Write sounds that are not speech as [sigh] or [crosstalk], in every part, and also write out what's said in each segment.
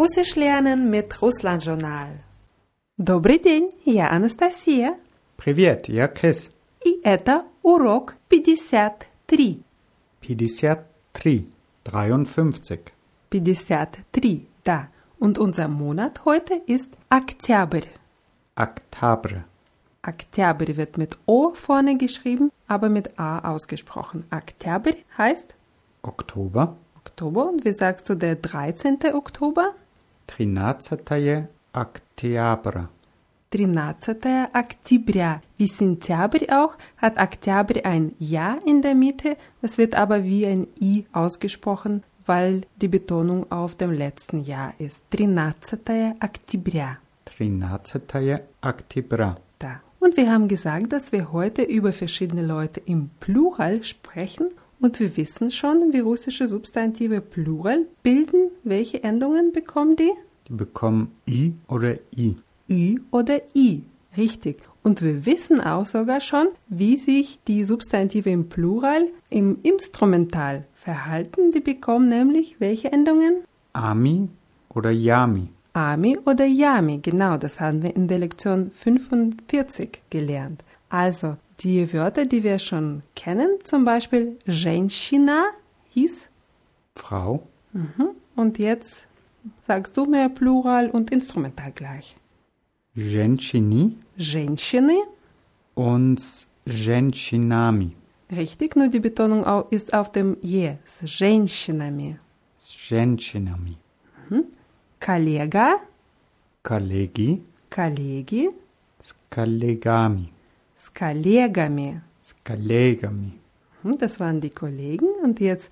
Russisch lernen mit Russland-Journal. Добрый день, я Анастасия. Привет, я Крис. И это урок 53. 53. 53. 53, да. Und unser Monat heute ist Oktober. Oktober. Oktober wird mit O vorne geschrieben, aber mit A ausgesprochen. Oktober heißt Oktober. Oktober. Und wie sagst du der 13. Oktober? 13 октября. 13 Октября. Wie Сентябрь auch, hat Oktober ein Ja in der Mitte. Das wird aber wie ein I ausgesprochen, weil die Betonung auf dem letzten Ja ist. 13 Октября. 13 октября. Da. Und wir haben gesagt, dass wir heute über verschiedene Leute im Plural sprechen und wir wissen schon, wie russische Substantive Plural bilden. Welche Endungen bekommen die? Die bekommen I oder I. Ü oder I. Richtig. Und wir wissen auch sogar schon, wie sich die Substantive im Plural im Instrumental verhalten. Die bekommen nämlich welche Endungen? Ami oder Yami. Ami oder Yami. Genau, das haben wir in der Lektion 45 gelernt. Also, die Wörter, die wir schon kennen, zum Beispiel Женщина hieß Frau. und jetzt sagst du mehr Plural und Instrumental gleich. Женщини Женщины, und Женщинами. richtig, nur die Betonung au- ist auf dem Je, с женщинами. С женщинами. Коллега, Kollegi. коллеги, С коллегами. с коллегами. С коллегами. Hm, Das waren die Kollegen. Und jetzt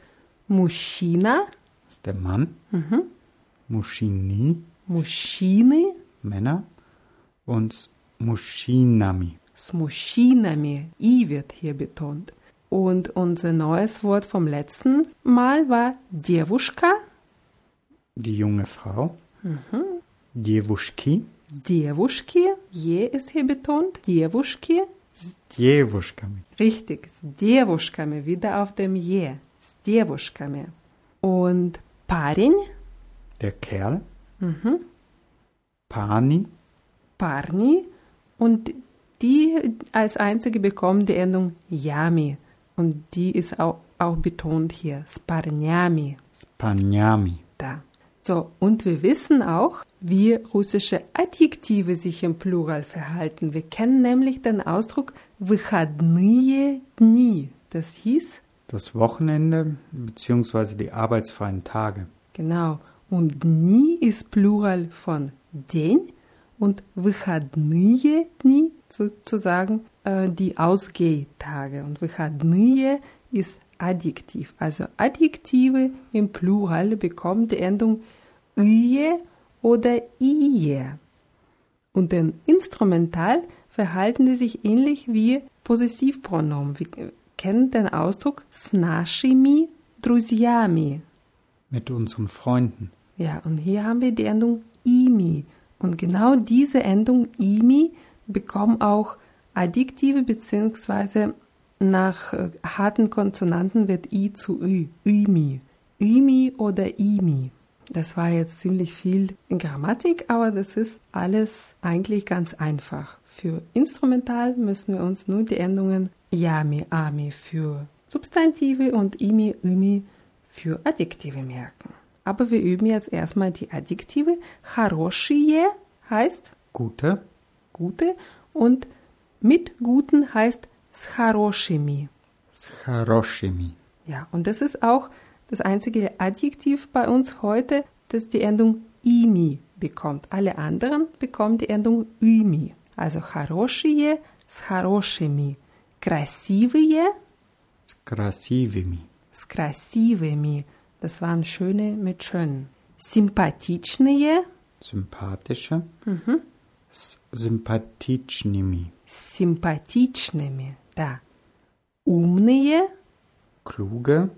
Мужчина, Ist der Mann. Mushini. мужчины Männer. Und Mushinami. с мужчинами. I wird hier betont. Und unser neues Wort vom letzten Mal war Девушка, Die junge Frau. Девушки. Девушки. Je ist hier betont. Девушки. С девушками. Richtig, с девушками, wieder auf dem Je. С девушками. Und парень, Der Kerl. Pani. парни. Und die als einzige bekommen die Endung Yami. Und die ist auch, auch betont hier. С парнями. С парнями. Da. So, und wir wissen auch, wie russische Adjektive sich im Plural verhalten. Wir kennen nämlich den Ausdruck выходные дни. Das hieß, Das Wochenende bzw. die arbeitsfreien Tage. genau, und дни ist Plural von день und выходные дни sozusagen äh, die Ausgehtage. Und выходные ist Adjektiv. Also Adjektive im Plural bekommen die Endung ie oder ie. Und den Instrumental verhalten die sich ähnlich wie Possessivpronomen. Wir kennen den Ausdruck с нашими друзьями. Mit unseren Freunden. Ja, und hier haben wir die Endung imi. Und genau diese Endung imi bekommen auch Adjektive beziehungsweise nach äh, harten Konsonanten wird i zu ü, imi, imi oder imi. Das war jetzt ziemlich viel in Grammatik, aber das ist alles eigentlich ganz einfach. Für Instrumental müssen wir uns nur die Endungen yami, ami für Substantive und imi, imi für Adjektive merken. Aber wir üben jetzt erstmal die Adjektive. Хорошие heißt Gute. gute und mit guten heißt с хорошими. С хорошими. Ja, und das ist auch das einzige Adjektiv bei uns heute, das die Endung imi bekommt. Alle anderen bekommen die Endung ими. Also хорошие с хорошими. Красивые С красивыми. с красивыми. Das waren schöne mit schön. Симпатичные Sympathische. С sympathичными. с симпатичными. Да. Умные Kluge.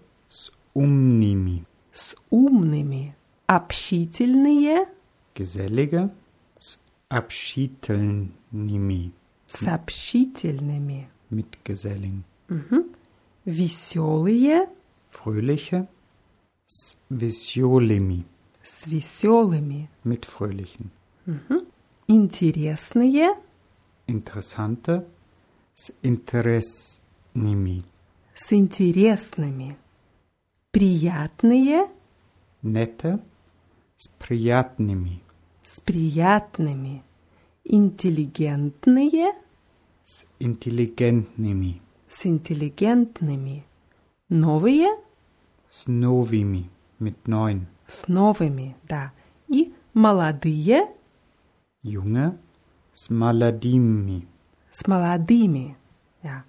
С умными. с умными. Общительные Gesellige. С общительными. с общительными. Mit Geselligen. Веселые Fröhliche. С веселыми. С веселыми. mit fröhlichen. Интересные. Interessante, с интересными. С интересными. Приятные. Nette, с приятными. С приятными. Интеллигентные. с интеллигентными. С интеллигентными. Новые. с новыми, mit neun. С новыми, да. И молодые. Junge, с молодыми. С молодыми. Ja.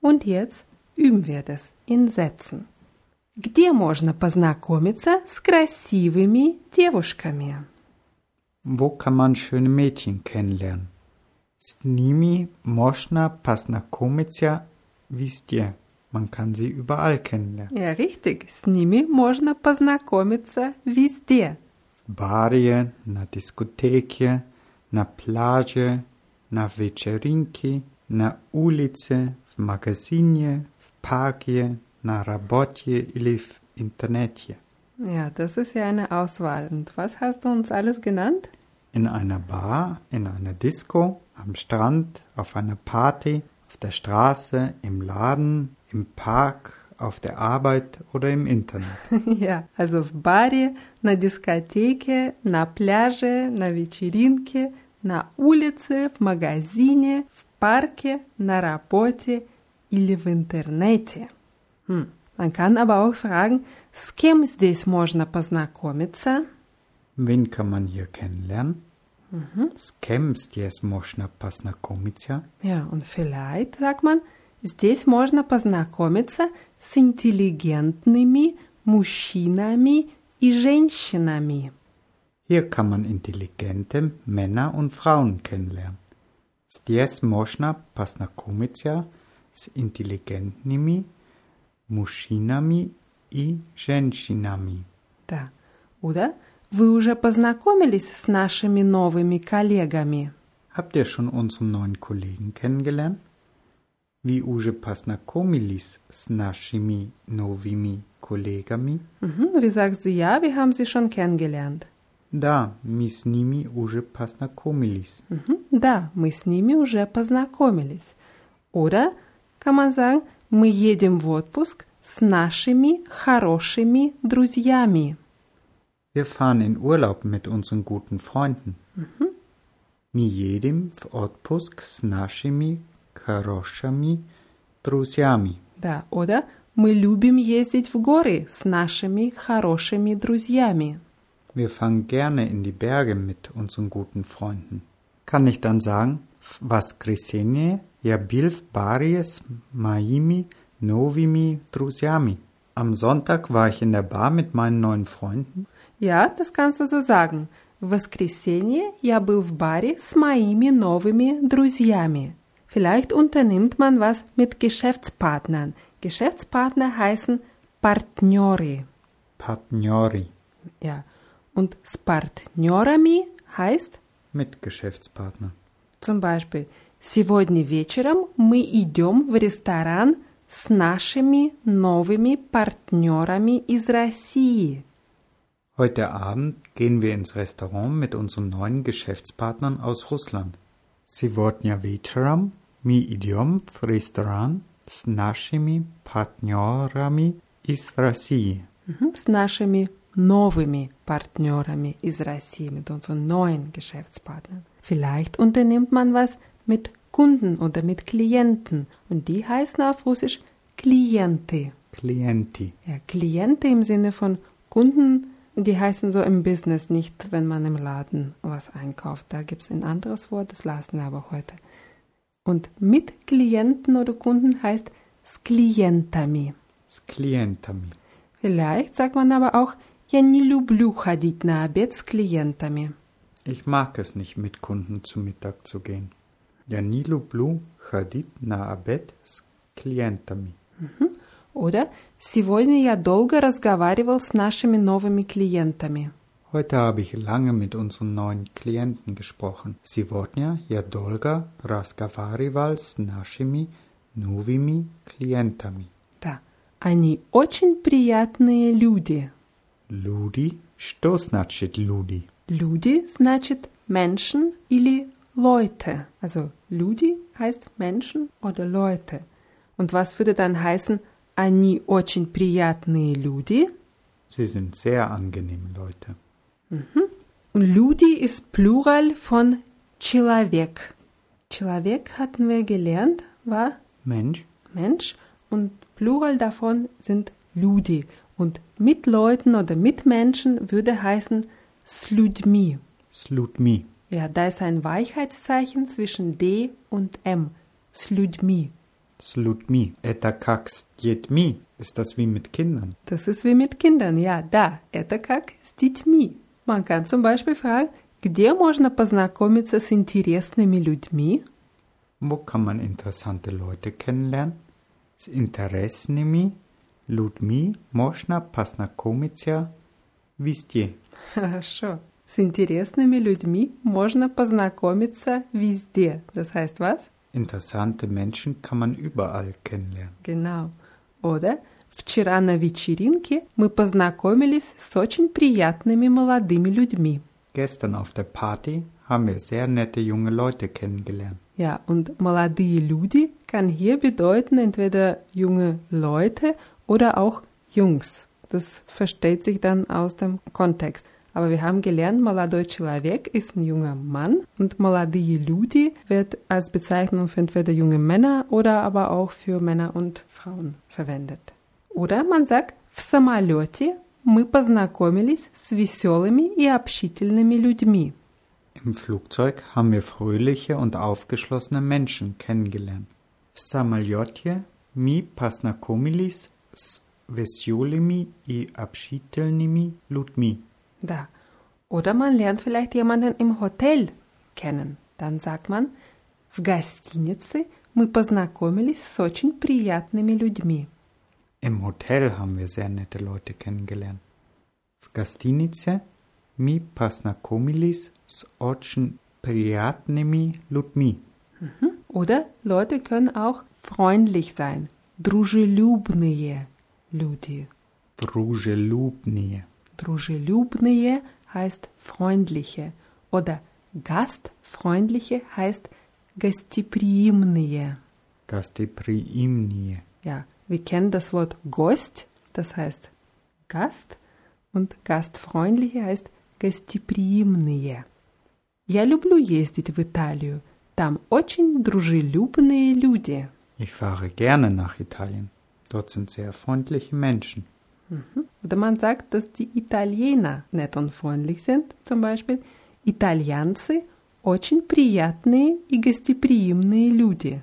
Und jetzt üben wir das in Sätzen. Где можно познакомиться с красивыми девушками? Wo kann man schöne Mädchen kennenlernen? С ними можно познакомиться везде. Man kann sie überall kennenlernen. Ja, richtig. С ними можно познакомиться везде. В баре, на дискотеке, на пляже, на вечеринке, на улице, в магазине, в парке, на работе или в интернете. Ja, das ist ja eine Auswahl. Und was hast du uns alles genannt? In einer Bar, in einer Disco, am Strand, auf einer Party, auf der Straße, im Laden, im Park, auf der Arbeit oder im Internet. [laughs] ja, also в баре, на дискотеке, на пляже, на вечеринке, на улице, в магазине, в парке, на работе или в интернете. Hm. Man kann aber auch fragen, с кем здесь можно познакомиться? Wen kann man hier kennenlernen? S кем здесь можно познакомиться? Ja, und vielleicht sagt man, здесь можно познакомиться с интеллигентными мужчинами и женщинами. Hier kann man intelligente Männer und Frauen kennenlernen. Здесь можно познакомиться с интеллигентными мужчинами и женщинами. Да. Oder вы уже познакомились с нашими новыми коллегами? Habt ihr schon unseren neuen Kollegen kennengelernt? Wie уже познакомились с нашими новыми коллегами? Mhm, wie sagst du ja, wir haben sie schon kennengelernt. Да, мы с ними уже познакомились. Mhm, да, мы с ними уже познакомились. Oder kann man sagen, мы едем в отпуск с нашими хорошими друзьями. Wir fahren in Urlaub mit unseren guten Freunden. Мы едем в отпуск с нашими хорошими друзьями. Да, oder мы любим ездить в горы с нашими хорошими друзьями. Wir fahren gerne in die Berge mit unseren guten Freunden. Kann ich dann sagen, в воскресенье я был в баре с моими новыми друзьями. Am Sonntag war ich in der Bar mit meinen neuen Freunden. Ja, das kannst du so sagen. В воскресенье я был в баре с моими новыми друзьями. Vielleicht unternimmt man was mit Geschäftspartnern. Geschäftspartner heißen Partneri. Partneri Ja. Und с партнерами heißt mit Geschäftspartner. zum Beispiel Сегодня вечером мы идем в ресторан с нашими новыми партнерами из России. Heute Abend gehen wir ins Restaurant mit unseren neuen Geschäftspartnern aus Russland. Сегодня вечером мы идем в ресторан с нашими партнерами из России. Mhm, С нашими новыми партнерами из России, mit unseren neuen Geschäftspartnern. Vielleicht unternimmt man was mit Kunden oder mit Klienten und die heißen auf Russisch Kliente. Klienti. Ja, Kliente im Sinne von Kunden, die heißen so im Business, nicht wenn man im Laden was einkauft. Da gibt es ein anderes Wort, das lassen wir aber heute. Und mit Klienten oder Kunden heißt с клиентами. S klientami. Vielleicht sagt man aber auch, я не люблю ходить на обед с клиентами. Ich mag es nicht, mit Kunden zu Mittag zu gehen. Я не люблю ходить на обед с клиентами. Oder сегодня я долго разговаривал с нашими новыми клиентами. Heute habe ich lange mit unseren neuen Klienten gesprochen. Сегодня я долго разговаривал с нашими новыми клиентами. Да, они очень приятные люди. Люди? Что значит люди? Люди значит Menschen или Leute. Also Люди heißt Menschen oder Leute. Und was würde dann heißen, они очень приятные люди? Sie sind sehr angenehme Leute. Und Люди ist Plural von Человек. Человек hatten wir gelernt, war Mensch? Mensch und Plural davon sind Люди. Und mit Leuten oder mit Menschen würde heißen с людьми. С людьми. Ja, da ist ein Weichheitszeichen zwischen D und M. С людьми. С людьми. Это как с детьми. Ist das wie mit Kindern? Das ist wie mit Kindern, ja, да, это как с детьми. Man kann zum Beispiel fragen, где можно познакомиться с интересными людьми? Wo kann man interessante Leute kennenlernen? С интересными людьми можно познакомиться везде. Хорошо. С интересными людьми можно познакомиться везде. Das heißt was? Interessante Menschen kann man überall kennenlernen. Genau. Oder вчера на вечеринке мы познакомились с очень приятными молодыми людьми. Gestern auf der Party haben wir sehr nette junge Leute kennengelernt. Ja, und молодые люди kann hier bedeuten entweder junge Leute oder auch Jungs. Das versteht sich dann aus dem Kontext. Aber wir haben gelernt, молодой человек ist ein junger Mann und молодые люди wird als Bezeichnung für entweder junge Männer oder aber auch für Männer und Frauen verwendet. Oder man sagt, в самолете мы познакомились с веселыми и общительными людьми. Im Flugzeug haben wir fröhliche und aufgeschlossene Menschen kennengelernt. В самолете мы познакомились с веселыми и общительными людьми. Da. Oder man lernt vielleicht jemanden im Hotel kennen. Dann sagt man, в гостинице мы познакомились с очень приятными людьми. Im Hotel haben wir sehr nette Leute kennengelernt. В гостинице мы познакомились с очень приятными людьми. Oder Leute können auch freundlich sein. Дружелюбные люди. Дружелюбные. Дружелюбные heißt freundliche. Oder gastfreundliche heißt гостеприимные. Гостеприимные. Ja, wir kennen das Wort Гость, das heißt Gast, und gastfreundliche heißt гостеприимные. Я люблю ездить в Италию. Там очень дружелюбные люди. Ich fahre gerne nach Italien. Dort sind sehr freundliche Menschen. Oder man sagt, dass die Italiener nett und freundlich sind. Zum Beispiel итальянцы очень приятные и гостеприимные люди.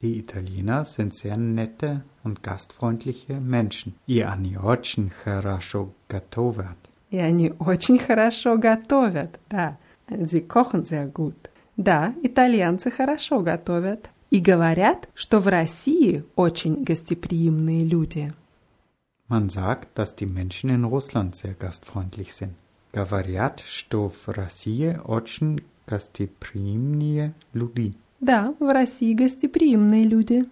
Die Italiener sind sehr nette und gastfreundliche Menschen. И они очень хорошо готовят. И они очень хорошо готовят. Да, sie kochen sehr gut. Да, итальянцы хорошо готовят. И говорят, что в России очень гостеприимные люди. Man sagt, dass die Menschen in Russland sehr gastfreundlich sind. Говорят, что в России очень гостеприимные люди. Да, в России гостеприимные люди.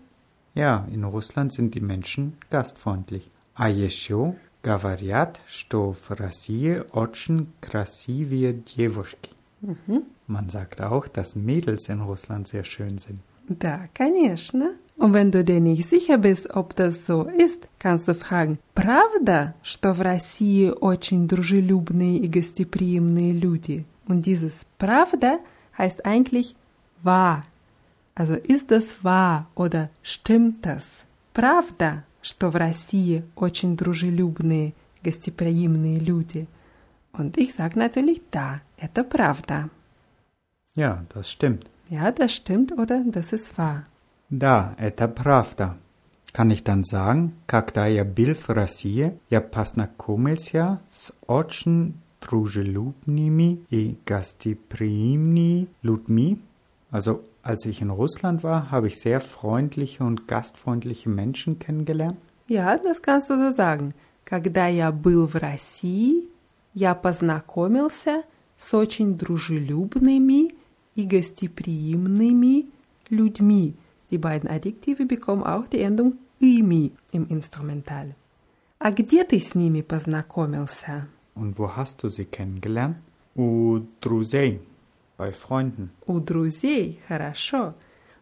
Ja, in Russland sind die Menschen gastfreundlich. А еще говорят, что в России очень красивые девушки. Man sagt auch, dass Mädels in Russland sehr schön sind. Да, конечно. Und wenn du dir nicht sicher bist, ob das so ist, kannst du fragen, правда, что в России очень дружелюбные и гостеприимные люди? Und dieses правда heißt eigentlich wahr. Also ist das wahr oder stimmt das? Правда, что в России очень дружелюбные, гостеприимные люди? Und ich sage natürlich да, это правда. Ja, das stimmt. Ja, das stimmt oder das ist wahr. Да, это правда. Kann ich dann sagen, когда я был в России, я познакомился с очень дружелюбными и гостеприимными людьми? Also, als ich in Russland war, habe ich sehr freundliche und gastfreundliche Menschen kennengelernt. Ja, das kannst du so sagen. Когда я был в России, я познакомился с очень дружелюбными и гостеприимными людьми. Die beiden Adjektive bekommen auch die Endung imi im Instrumental. А где ты с ними познакомился? Und wo hast du sie kennengelernt? У друзей, bei Freunden. У друзей, хорошо.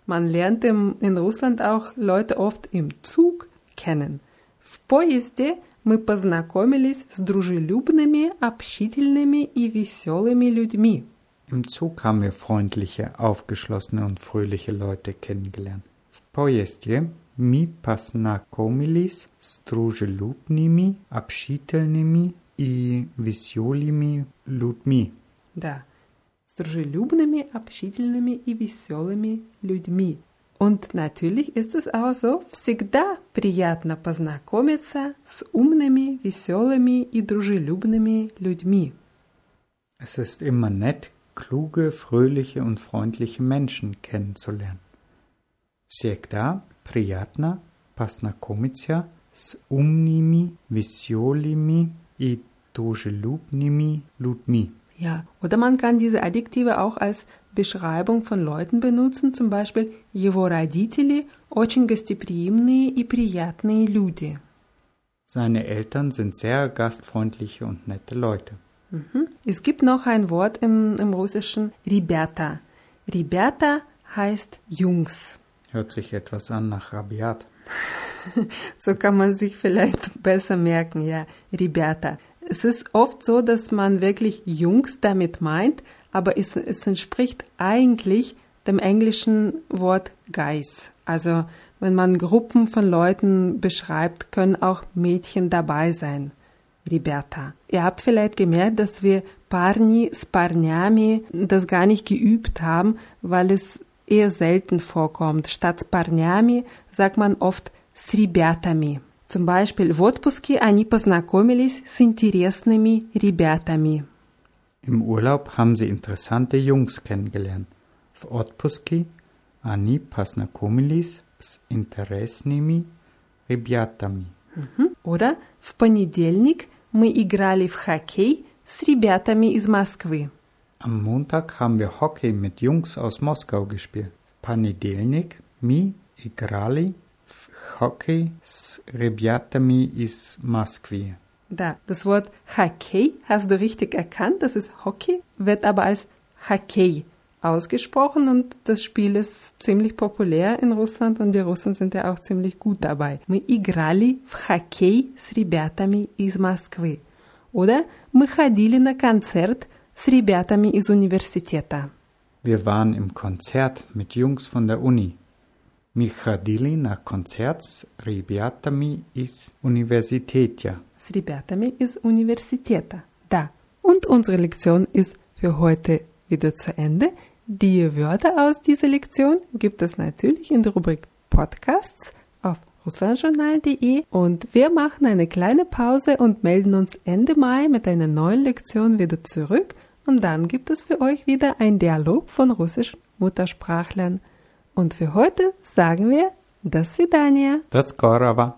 Man lernt im, in Russland auch Leute oft im Zug kennen. В поезде мы познакомились с дружелюбными, общительными и веселыми людьми. Im Zug haben wir freundliche, aufgeschlossene und fröhliche Leute kennengelernt. В поезде мы познакомились с дружелюбными, общительными и веселыми людьми. Да, с дружелюбными, общительными и веселыми людьми. Und natürlich ist es auch so, всегда приятно познакомиться с умными, веселыми и дружелюбными людьми. Es ist immer nett, kluge, fröhliche und freundliche Menschen kennenzulernen. Всегда приятно познакомиться с умными, веселыми и дружелюбными людьми. Ja, oder man kann diese Adjektive auch als Beschreibung von Leuten benutzen, zum Beispiel его родители очень гостеприимные и приятные люди. Seine Eltern sind sehr gastfreundliche und nette Leute. Mhm. Es gibt noch ein Wort im, im Russischen, Riberta. Riberta heißt Jungs. Hört sich etwas an nach Rabiat. [laughs] so kann man sich vielleicht besser merken, ja, Riberta. Es ist oft so, dass man wirklich Jungs damit meint, aber es, es entspricht eigentlich dem englischen Wort Guys. Also wenn man Gruppen von Leuten beschreibt, können auch Mädchen dabei sein. Ribята. Ihr habt vielleicht gemerkt, dass wir Parni с парнями das gar nicht geübt haben, weil es eher selten vorkommt. Statt парнями sagt man oft с ребятами. Zum Beispiel в отпуске они познакомились с интересными ребятами. Im Urlaub haben sie interessante Jungs kennengelernt. В отпуске они познакомились с интересными ребятами. Oder в понедельник мы играли в хоккей с ребятами из Москвы. Am Montag haben wir Hockey mit Jungs aus Moskau gespielt. В понедельник мы играли в хоккей с ребятами из Москвы. Da, das Wort Hockey hast du richtig erkannt, das ist Hockey, wird aber als Hockey ausgesprochen und das Spiel ist ziemlich populär in Russland und die Russen sind ja auch ziemlich gut dabei. Мы играли в хоккей с ребятами из Москвы. Oder мы ходили на концерт с ребятами из университета. Wir waren im Konzert mit Jungs von der Uni. Мы ходили на концерт с ребятами из университета. С ребятами из университета. Da. Und unsere Lektion ist für heute wieder zu Ende. Die Wörter aus dieser Lektion gibt es natürlich in der Rubrik Podcasts auf russlandjournal.de und wir machen eine kleine Pause und melden uns Ende Mai mit einer neuen Lektion wieder zurück und dann gibt es für euch wieder einen Dialog von russischen Muttersprachlern. Und für heute sagen wir das Vidania. Das Korava.